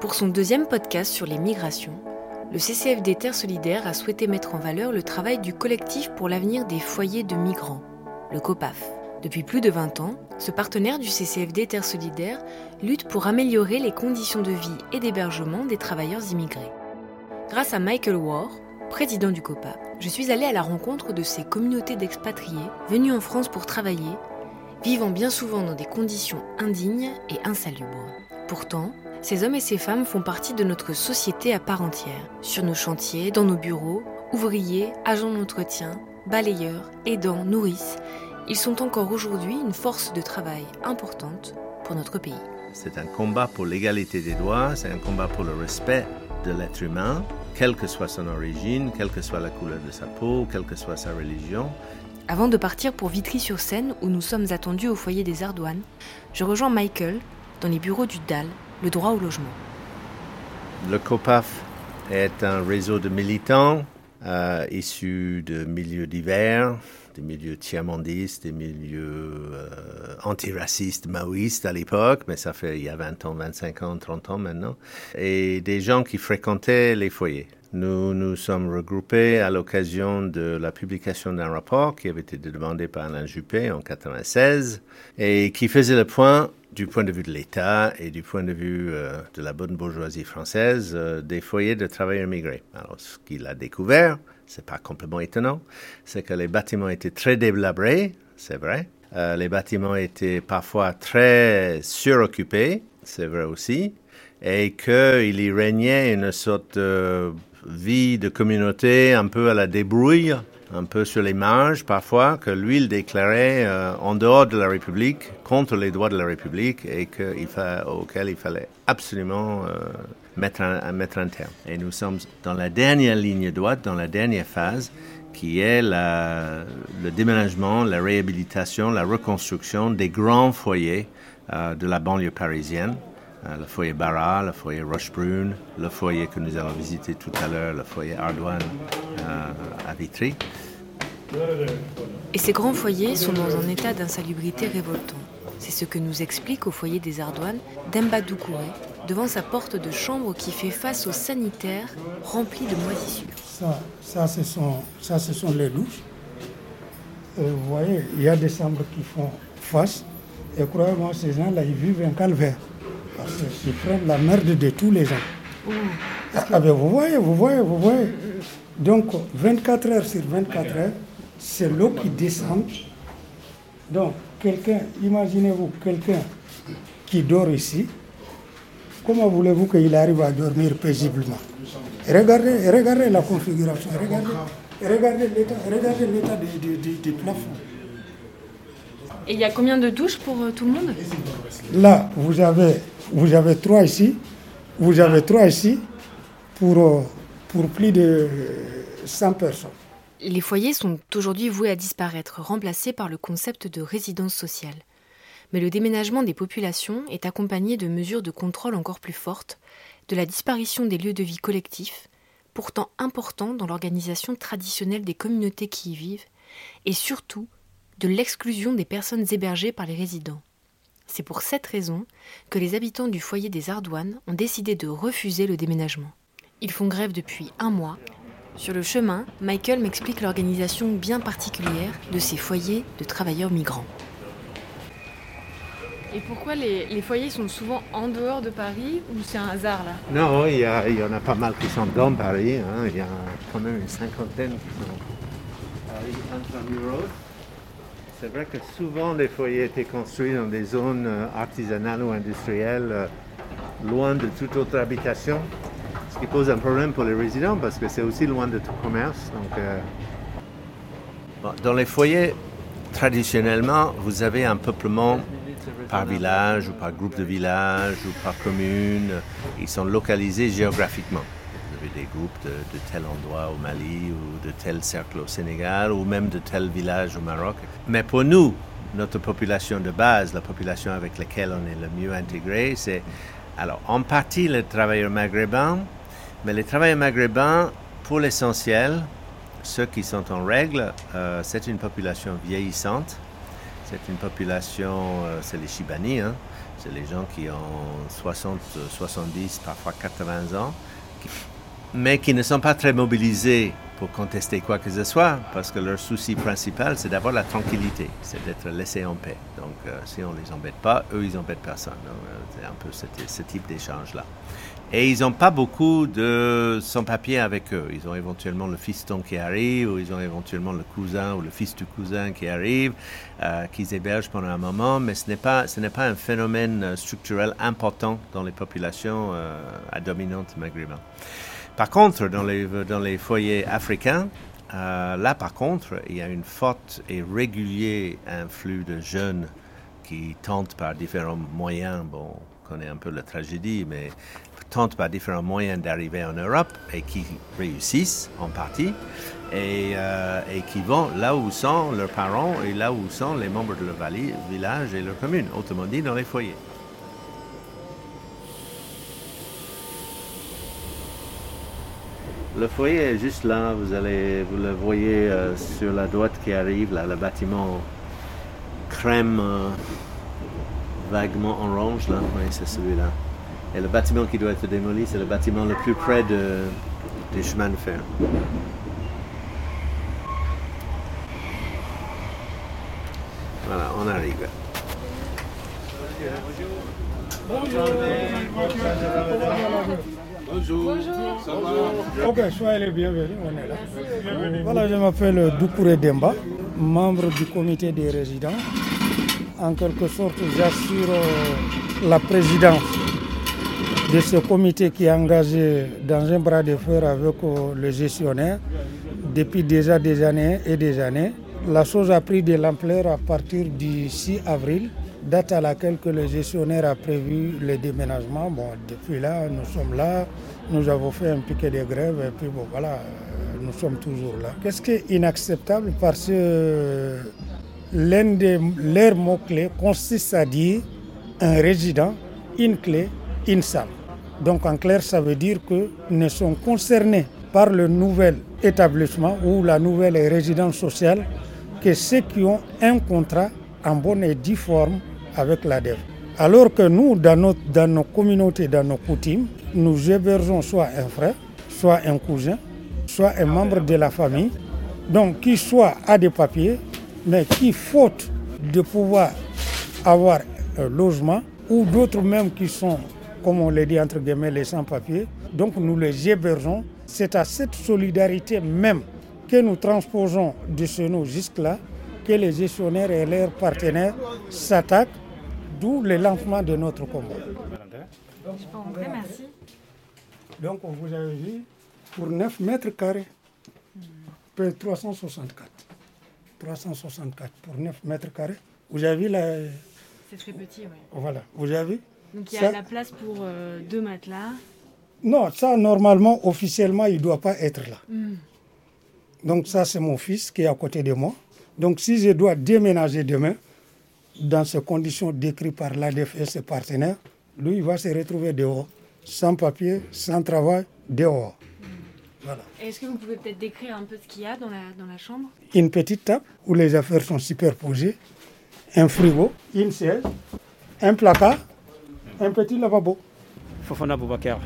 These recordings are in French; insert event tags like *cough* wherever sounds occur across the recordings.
Pour son deuxième podcast sur les migrations, le CCFD Terre Solidaire a souhaité mettre en valeur le travail du collectif pour l'avenir des foyers de migrants, le COPAF. Depuis plus de 20 ans, ce partenaire du CCFD Terre Solidaire lutte pour améliorer les conditions de vie et d'hébergement des travailleurs immigrés. Grâce à Michael War, président du COPAF, je suis allée à la rencontre de ces communautés d'expatriés venus en France pour travailler, vivant bien souvent dans des conditions indignes et insalubres. Pourtant, ces hommes et ces femmes font partie de notre société à part entière. Sur nos chantiers, dans nos bureaux, ouvriers, agents d'entretien, balayeurs, aidants, nourrices, ils sont encore aujourd'hui une force de travail importante pour notre pays. C'est un combat pour l'égalité des droits, c'est un combat pour le respect de l'être humain, quelle que soit son origine, quelle que soit la couleur de sa peau, quelle que soit sa religion. Avant de partir pour Vitry-sur-Seine, où nous sommes attendus au foyer des Ardoines, je rejoins Michael dans les bureaux du DAL, le droit au logement. Le COPAF est un réseau de militants euh, issus de milieux divers, des milieux tiers-mondistes, des milieux euh, antiracistes, maoïstes à l'époque, mais ça fait il y a 20 ans, 25 ans, 30 ans maintenant, et des gens qui fréquentaient les foyers. Nous nous sommes regroupés à l'occasion de la publication d'un rapport qui avait été demandé par Alain Juppé en 96 et qui faisait le point du point de vue de l'État et du point de vue euh, de la bonne bourgeoisie française euh, des foyers de travailleurs migrés. Alors, ce qu'il a découvert, c'est pas complètement étonnant, c'est que les bâtiments étaient très délabrés, c'est vrai. Euh, les bâtiments étaient parfois très suroccupés, c'est vrai aussi, et qu'il y régnait une sorte de vie de communauté un peu à la débrouille, un peu sur les marges parfois, que lui il déclarait euh, en dehors de la République, contre les droits de la République et que il auquel il fallait absolument euh, mettre, un, mettre un terme. Et nous sommes dans la dernière ligne droite, dans la dernière phase, qui est le déménagement, la réhabilitation, la reconstruction des grands foyers euh, de la banlieue parisienne. Le foyer Barra, le foyer Rochebrune, le foyer que nous allons visiter tout à l'heure, le foyer Ardoine à Vitry. Et ces grands foyers sont dans un état d'insalubrité révoltant. C'est ce que nous explique au foyer des Ardoines Demba Doucouré, devant sa porte de chambre qui fait face aux sanitaires remplis de moisissures. Ça, ça, ce, sont, ça ce sont les douches. Euh, vous voyez, il y a des chambres qui font face. Et croyez-moi, ces gens-là, ils vivent un calvaire. Qu'ils prennent la merde de tous les gens. Ah, ben, vous voyez, vous voyez, vous voyez. Donc, 24 heures sur 24 heures, c'est l'eau qui descend. Donc, quelqu'un, imaginez-vous quelqu'un qui dort ici, comment voulez-vous qu'il arrive à dormir paisiblement? Regardez, regardez la configuration, regardez, regardez l'état, regardez l'état des, des, plafonds. Et il y a combien de douches pour euh, tout le monde? Là, vous avez, vous avez trois ici, vous avez trois ici pour, euh, pour plus de 100 personnes. Les foyers sont aujourd'hui voués à disparaître, remplacés par le concept de résidence sociale. Mais le déménagement des populations est accompagné de mesures de contrôle encore plus fortes, de la disparition des lieux de vie collectifs, pourtant importants dans l'organisation traditionnelle des communautés qui y vivent, et surtout de l'exclusion des personnes hébergées par les résidents. C'est pour cette raison que les habitants du foyer des Ardoines ont décidé de refuser le déménagement. Ils font grève depuis un mois sur le chemin, Michael m'explique l'organisation bien particulière de ces foyers de travailleurs migrants. Et pourquoi les, foyers sont souvent en dehors de Paris ou c'est un hasard là? Non, il y, y, en a pas mal qui sont dans Paris. Hein. Il y a quand même une cinquantaine qui sont Paris C'est vrai que souvent les foyers étaient construits dans des zones euh, artisanales ou industrielles, euh, loin de toute autre habitation ce qui pose un problème pour les résidents parce que c'est aussi loin de tout commerce. Euh, Dans les foyers, traditionnellement, vous avez un peuplement par village ou par groupe de village ou par commune. Ils sont localisés géographiquement. Des groupes de, de, tel endroit au Mali ou de tel cercle au Sénégal ou même de tel village au Maroc. Mais pour nous, notre population de base, la population avec laquelle on est le mieux intégré, c'est alors en partie les travailleurs maghrébins, mais les travailleurs maghrébins, pour l'essentiel, ceux qui sont en règle, euh, c'est une population vieillissante. C'est une population, euh, c'est les Chibani, hein. c'est les gens qui ont 60, 70, parfois 80 ans, mais qui ne sont pas très mobilisés pour contester quoi que ce soit, parce que leur souci principal, c'est d'avoir la tranquillité, c'est d'être laissés en paix. Donc, euh, si on ne les embête pas, eux, ils embêtent personne. Euh, c'est un peu ce, type d'échange-là. Et ils n'ont pas beaucoup de sans-papiers avec eux. Ils ont éventuellement le fiston qui arrive, ou ils ont éventuellement le cousin ou le fils du cousin qui arrive, euh, qu'ils hébergent pendant un moment, mais ce n'est pas, un phénomène structurel important dans les populations à dominante maghrébine. Par contre, dans les, foyers africains, euh, là, par contre, il y a une forte et régulier influx de jeunes qui tentent par différents moyens, bon, on connaît un peu la tragédie, mais tentent par différents moyens d'arriver en Europe et qui réussissent en partie et, euh, et, qui vont là où sont leurs parents et là où sont les membres de leur village et leur commune, autrement dit dans les foyers. Le foyer est juste là, vous, allez, vous le voyez euh, sur la droite qui arrive, là, le bâtiment crème euh, vaguement orange, là, oui, c'est celui-là. Et le bâtiment qui doit être démoli, c'est le bâtiment le plus près de, des chemins de fer. Voilà, on arrive. Bonjour. Bonjour. Bonjour. Ok, soyez les bienvenus, on est là. Voilà, je m'appelle Doukouré Demba, membre du comité des résidents. En quelque sorte, j'assure euh, la présidence de ce comité qui est engagé dans un bras de fer avec euh, le gestionnaire depuis déjà des années et des années. La chose a pris de l'ampleur à partir du 6 avril date à laquelle que le gestionnaire a prévu le déménagement. Bon, depuis là, nous sommes là, nous avons fait un piquet de grève et puis bon, voilà, nous sommes toujours là. Qu'est-ce qui est inacceptable? Parce que l'un des leurs mots-clés consiste à dire un résident, une clé, une salle. Donc en clair, ça veut dire que ne sont concernés par le nouvel établissement ou la nouvelle résidence sociale que ceux qui ont un contrat en bonne et due avec l'ADEF. Alors que nous, dans, dans nos communautés, dans nos coutumes, nous hébergeons soit un frère, soit un cousin, soit un membre de la famille, donc qui soit a des papiers, mais qui, faute de pouvoir avoir un logement, ou d'autres même qui sont, comme on l'a dit entre guillemets, les sans-papiers, donc nous les hébergeons. C'est à cette solidarité même que nous transposons de ce nom jusque-là que les gestionnaires et leurs partenaires s'attaquent, d'où le lancement de notre combat. Je peux rentrer, merci. Donc, vous avez vu, pour 9 mètres carrés, 364. 364 pour 9 mètres carrés. Vous avez vu la... C'est très petit, oui. Voilà, vous avez vu Donc il y a la place pour euh, deux matelas. Non, ça, normalement, officiellement, il ne doit pas être là. Hmm. Donc ça, c'est mon fils qui est à côté de moi. Donc si je dois déménager demain, dans ces conditions décrites par l'ADF et ses partenaires, lui, il va se retrouver dehors, sans papier, sans travail, dehors. Voilà. Est-ce que vous pouvez peut-être décrire un peu ce qu'il y a dans la, dans la chambre? Une petite table où les affaires sont superposées, un frigo, une siège, un placard, un petit lavabo. Fofana Boubacar,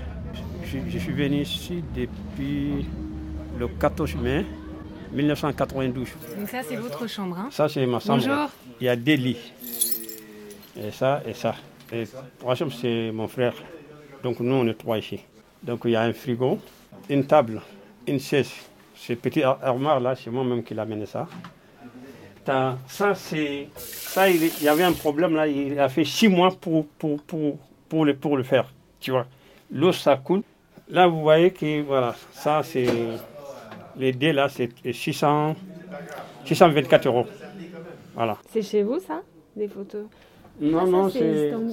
je, je suis venu ici depuis le 14 mai 1992. Donc ça, c'est votre chambre. Hein ça, c'est ma chambre. Bonjour. Il y a deux lits. Et ça et ça. Et trois chambres, c'est mon frère. Donc nous, on est trois ici. Donc il y a un frigo, une table, une chaise. Ce petit armoire là, c'est moi-même qui l'ai amené ça. Ça, c'est. Ça, il, y avait un problème là, il a fait six mois pour, pour, pour, pour, le, pour le faire. Tu vois. L'eau, ça coule. Là, vous voyez que voilà, ça, c'est les dés là, c'est 600, 624 euros. Voilà. C'est chez vous ça Des photos? Non, ah, non,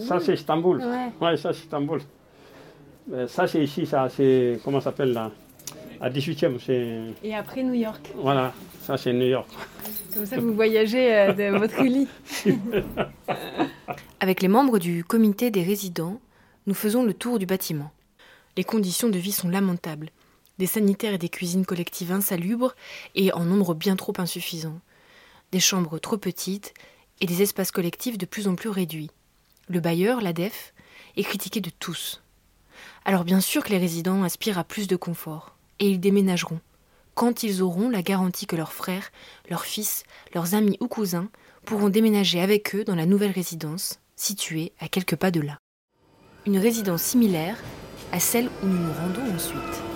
ça c'est Istanbul. Ouais. ça c'est Istanbul. ça c'est ici, ça c'est, comment ça s'appelle là? À 18e, c'est... Et après New York. Voilà, ça c'est New York. Comme ça vous voyagez euh, de votre lit. *laughs* Avec les membres du comité des résidents, nous faisons le tour du bâtiment. Les conditions de vie sont lamentables des sanitaires et des cuisines collectives insalubres et en nombre bien trop insuffisant, des chambres trop petites et des espaces collectifs de plus en plus réduits. Le bailleur, l'ADEF, est critiqué de tous. Alors bien sûr que les résidents aspirent à plus de confort, et ils déménageront, quand ils auront la garantie que leurs frères, leurs fils, leurs amis ou cousins pourront déménager avec eux dans la nouvelle résidence, située à quelques pas de là. Une résidence similaire à celle où nous nous rendons ensuite.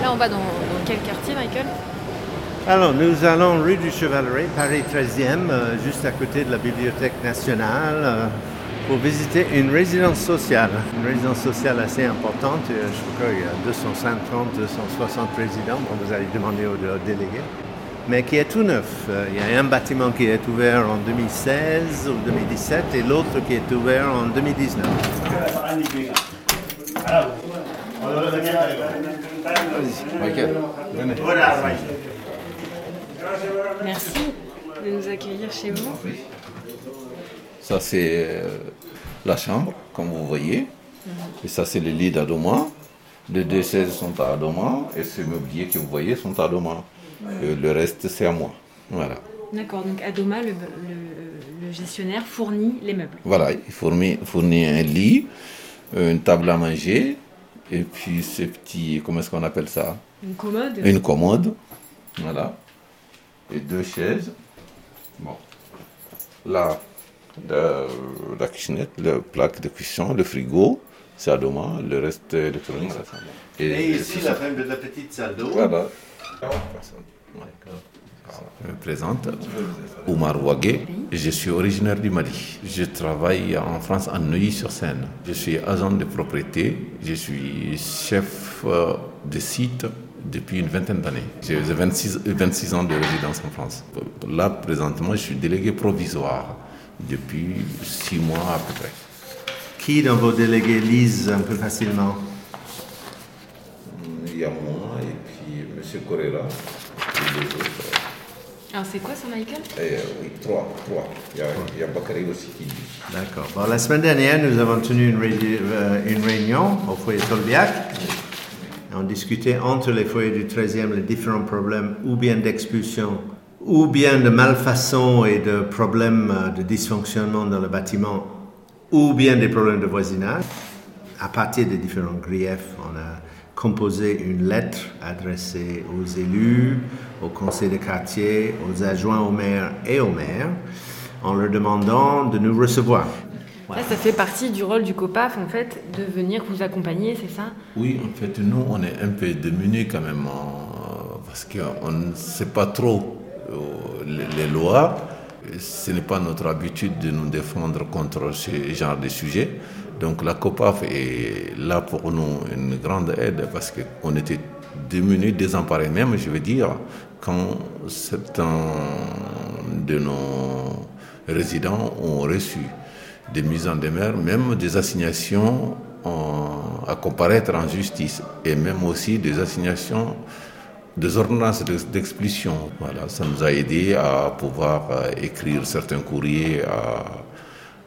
Là, on va dans, dans quel quartier, Michael Alors, nous allons rue du Chevaleret, Paris 13e, euh, juste à côté de la Bibliothèque nationale, euh, pour visiter une résidence sociale. Une résidence sociale assez importante. euh, Je crois qu'il y a 250, 260 résidents. Bon, vous allez demander aux, aux délégués. Mais qui est tout neuf. Euh, Il y a un bâtiment qui est ouvert en 2016 ou 2017 et l'autre qui est ouvert en 2019. Merci de nous accueillir chez vous. Ça, c'est euh, la chambre, comme vous voyez. Et ça, c'est le lit d'Adoma. Les deux chaises sont à Adoma. Et ces meubliers que vous voyez sont à Adoma. Et le reste, c'est à moi. Voilà. D'accord, donc Adoma, le, le- le gestionnaire, fournit les meubles. Voilà, il fournit, fournit un lit, une table à manger, et puis ces petits, comment est-ce qu'on appelle ça? Une commode. Une commode, voilà, et deux chaises. Bon, là, la, la cuissinette, plaque de cuisson, le frigo, c'est à demain, le reste électronique, ça c'est Et ici, la, la petite salle d'eau. Voilà. Je me présente, Oumar Ouagé, je suis originaire du Mali. Je travaille en France, à Neuilly-sur-Seine. Je suis agent de propriété, je suis chef euh, de site depuis une vingtaine d'années. J'ai 26, 26 ans de résidence en France. Là, présentement, je suis délégué provisoire depuis six mois à peu près. Qui dans vos délégués lisent un peu facilement? Il y a moi et puis M. Correa. Alors c'est quoi ça, Michael? Euh, oui, trois, trois. Il y a, il y a Bakary aussi qui lit. D'accord. Bon, la semaine dernière, nous avons tenu une, rédi- euh, une réunion au foyer Tolbiac. On discutait entre les foyers du 13e les différents problèmes, ou bien d'expulsion, ou bien de malfaçon et de problèmes euh, de dysfonctionnement dans le bâtiment, ou bien des problèmes de voisinage. À partir des différents griefs, on a composé une lettre adressée aux élus, au conseil de quartier, aux adjoints au maire et au maire, en leur demandant de nous recevoir. Ça fait partie du rôle du COPAF, en fait, de venir vous accompagner, c'est ça? Oui, en fait, nous, on est un peu démunis quand même, en- parce qu'on ne sait pas trop euh, les, les lois. Ce n'est pas notre habitude de nous défendre contre ce genre de sujet. Donc la COPAF est là pour nous une grande aide, parce qu'on était démunis, désemparés même, je veux dire, quand certains de nos résidents ont reçu des mises en demeure, même des assignations en- à comparaître en justice et même aussi des assignations, des ordonnances d'ex- d'expulsion. Voilà, ça nous a aidé à pouvoir euh, écrire certains courriers à,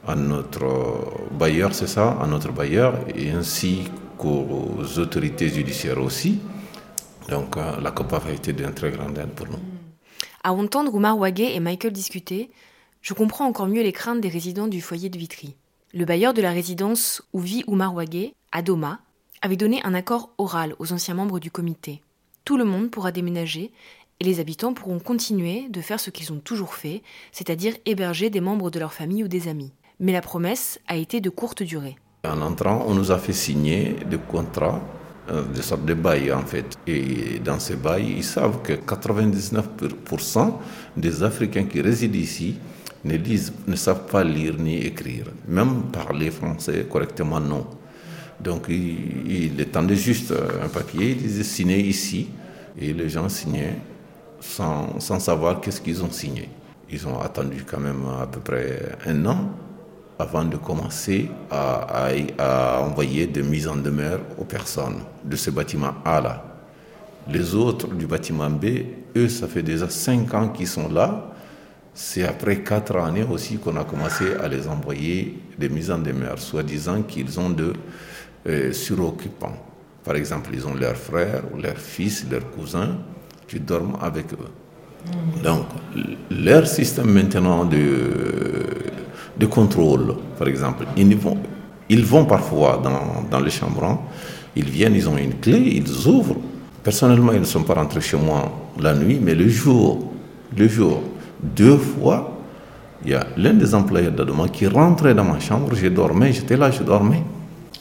à notre bailleur, c'est ça, à notre bailleur, et ainsi qu'aux autorités judiciaires aussi. Donc euh, la COPAF a été d'une très grande aide pour nous. À entendre Oumar Ouagé et Michael discuter, je comprends encore mieux les craintes des résidents du foyer de Vitry. Le bailleur de la résidence où vit Oumar Ouagé, à Doma, avait donné un accord oral aux anciens membres du comité. Tout le monde pourra déménager et les habitants pourront continuer de faire ce qu'ils ont toujours fait, c'est-à-dire héberger des membres de leur famille ou des amis. Mais la promesse a été de courte durée. En entrant, on nous a fait signer des contrats, euh, des sortes de bails en fait. Et dans ces bails, ils savent que 99% des Africains qui résident ici ne, lisent, ne savent pas lire ni écrire. Même parler français correctement, non. Donc il, il juste un papier, ils disaient signer ici. Et les gens signaient sans, sans savoir qu'est-ce qu'ils ont signé. Ils ont attendu quand même à peu près un an avant de commencer à, à- à envoyer des mises en demeure aux personnes de ce bâtiment A là. Les autres du bâtiment B, eux, ça fait déjà cinq ans qu'ils sont là. C'est après quatre années aussi qu'on a commencé à les envoyer des mises en demeure, soi-disant qu'ils ont de euh, suroccupants. Par exemple, ils ont leurs frères ou leurs fils, leurs cousins qui dorment avec eux. Donc, leur système maintenant de, de contrôle, par exemple, ils vont, ils vont parfois dans, dans les chambres, ils viennent, ils ont une clé, ils ouvrent. Personnellement, ils ne sont pas rentrés chez moi la nuit, mais le jour, le jour, deux fois, il y a l'un des employés d'Adoma qui rentrait dans ma chambre, je dormais, j'étais là, je dormais.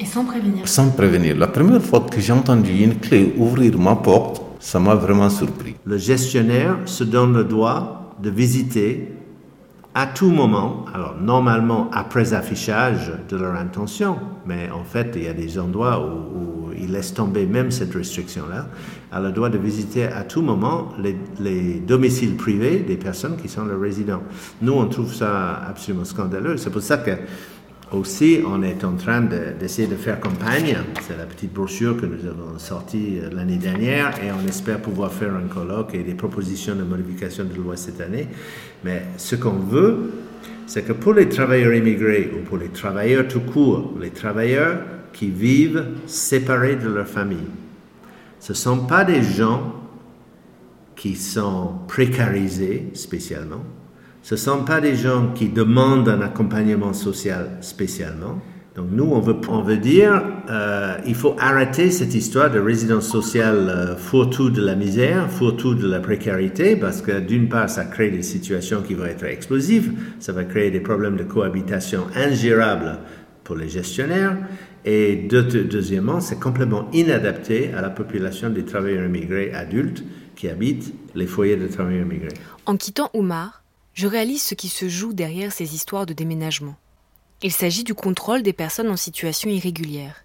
Et sans prévenir Sans prévenir. La première fois que j'ai entendu une clé ouvrir ma porte, ça m'a vraiment surpris. Le gestionnaire se donne le droit de visiter à tout moment, alors normalement après affichage de leur intention, mais en fait il y a des endroits où, ils laissent tomber même cette restriction-là, a le droit de visiter à tout moment les, les, domiciles privés des personnes qui sont leurs résidents. Nous on trouve ça absolument scandaleux, c'est pour ça que aussi, on est en train d'essayer de, faire campagne. C'est la petite brochure que nous avons sortie euh, l'année dernière et on espère pouvoir faire un colloque et des propositions de modification de loi cette année. Mais ce qu'on veut, c'est que pour les travailleurs immigrés ou pour les travailleurs tout court, les travailleurs qui vivent séparés de leur famille, ce ne sont pas des gens qui sont précarisés spécialement, ce ne sont pas des gens qui demandent un accompagnement social spécialement. Donc nous, on veut, dire, euh, il faut arrêter cette histoire de résidence sociale euh, fourre-tout de la misère, fourre-tout de la précarité, parce que d'une part, ça crée des situations qui vont être explosives, ça va créer des problèmes de cohabitation ingérables pour les gestionnaires, et deuxièmement, c'est complètement inadapté à la population des travailleurs immigrés adultes qui habitent les foyers de travailleurs immigrés. En quittant Oumar, je réalise ce qui se joue derrière ces histoires de déménagement. Il s'agit du contrôle des personnes en situation irrégulière.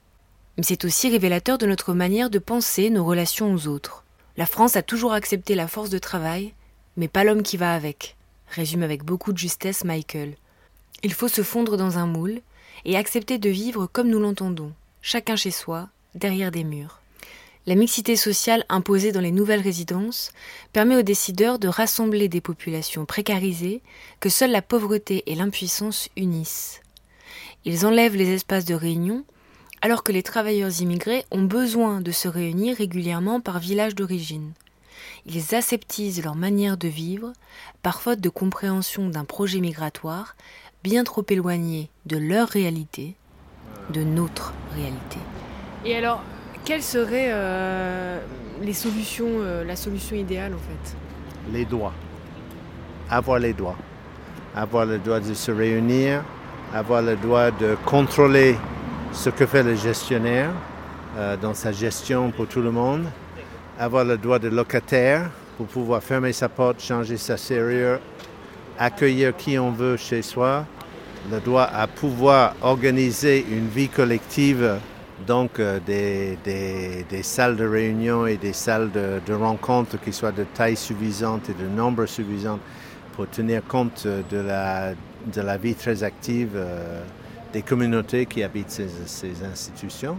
Mais c'est aussi révélateur de notre manière de penser nos relations aux autres. La France a toujours accepté la force de travail, mais pas l'homme qui va avec, résume avec beaucoup de justesse Michael. Il faut se fondre dans un moule et accepter de vivre comme nous l'entendons, chacun chez soi, derrière des murs. La mixité sociale imposée dans les nouvelles résidences permet aux décideurs de rassembler des populations précarisées que seule la pauvreté et l'impuissance unissent. Ils enlèvent les espaces de réunion alors que les travailleurs immigrés ont besoin de se réunir régulièrement par village d'origine. Ils aseptisent leur manière de vivre par faute de compréhension d'un projet migratoire bien trop éloigné de leur réalité, de notre réalité. Et alors, quelles seraient euh, les solutions, euh, la solution idéale en fait? Les droits. Avoir les droits. Avoir le droit de se réunir, avoir le droit de contrôler ce que fait le gestionnaire euh, dans sa gestion pour tout le monde, avoir le droit de locataire pour pouvoir fermer sa porte, changer sa serrure, accueillir qui on veut chez soi, le droit à pouvoir organiser une vie collective donc euh, des, des, salles de réunion et des salles de, de, rencontre qui soient de taille suffisante et de nombre suffisant pour tenir compte de la, de la vie très active euh, des communautés qui habitent ces, institutions.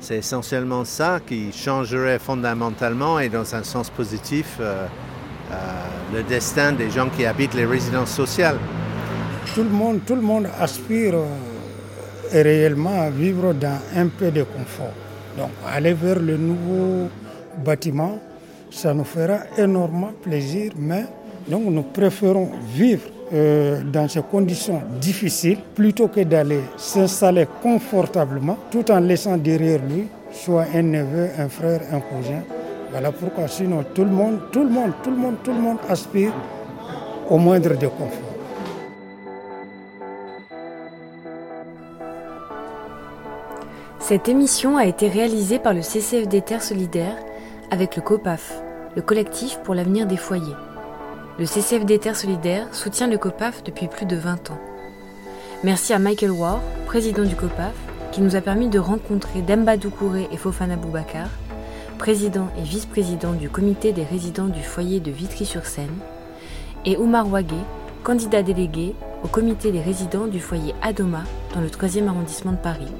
C'est essentiellement ça qui changerait fondamentalement et dans un sens positif euh, le destin des gens qui habitent les résidences sociales. Tout le monde, tout le monde aspire réellement vivre dans un peu de confort. Donc aller vers le nouveau bâtiment, ça nous fera énormément plaisir, mais donc nous préférons vivre euh, dans ces conditions difficiles plutôt que d'aller s'installer confortablement tout en laissant derrière lui soit un neveu, un frère, un cousin. Voilà pourquoi sinon tout le monde, tout le monde, tout le monde, tout le monde aspire au moindre de confort. Cette émission a été réalisée par le CCFD Terre Solidaire avec le COPAF, le collectif pour l'avenir des foyers. Le CCFD Terre Solidaire soutient le COPAF depuis plus de 20 ans. Merci à Michael War, président du COPAF, qui nous a permis de rencontrer Demba Doukouré et Fofana Boubacar, président et vice-président du comité des résidents du foyer de Vitry-sur-Seine, et Oumar Wagé, candidat délégué au comité des résidents du foyer Adoma dans le 3e arrondissement de Paris.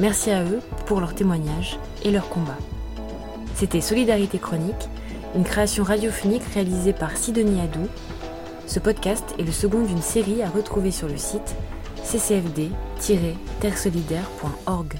Merci à eux pour leur témoignage et leur combat. C'était Solidarité Chronique, une création radiophonique réalisée par Sidonie Adou. Ce podcast est le second d'une série à retrouver sur le site ccfd-terresolidaire.org.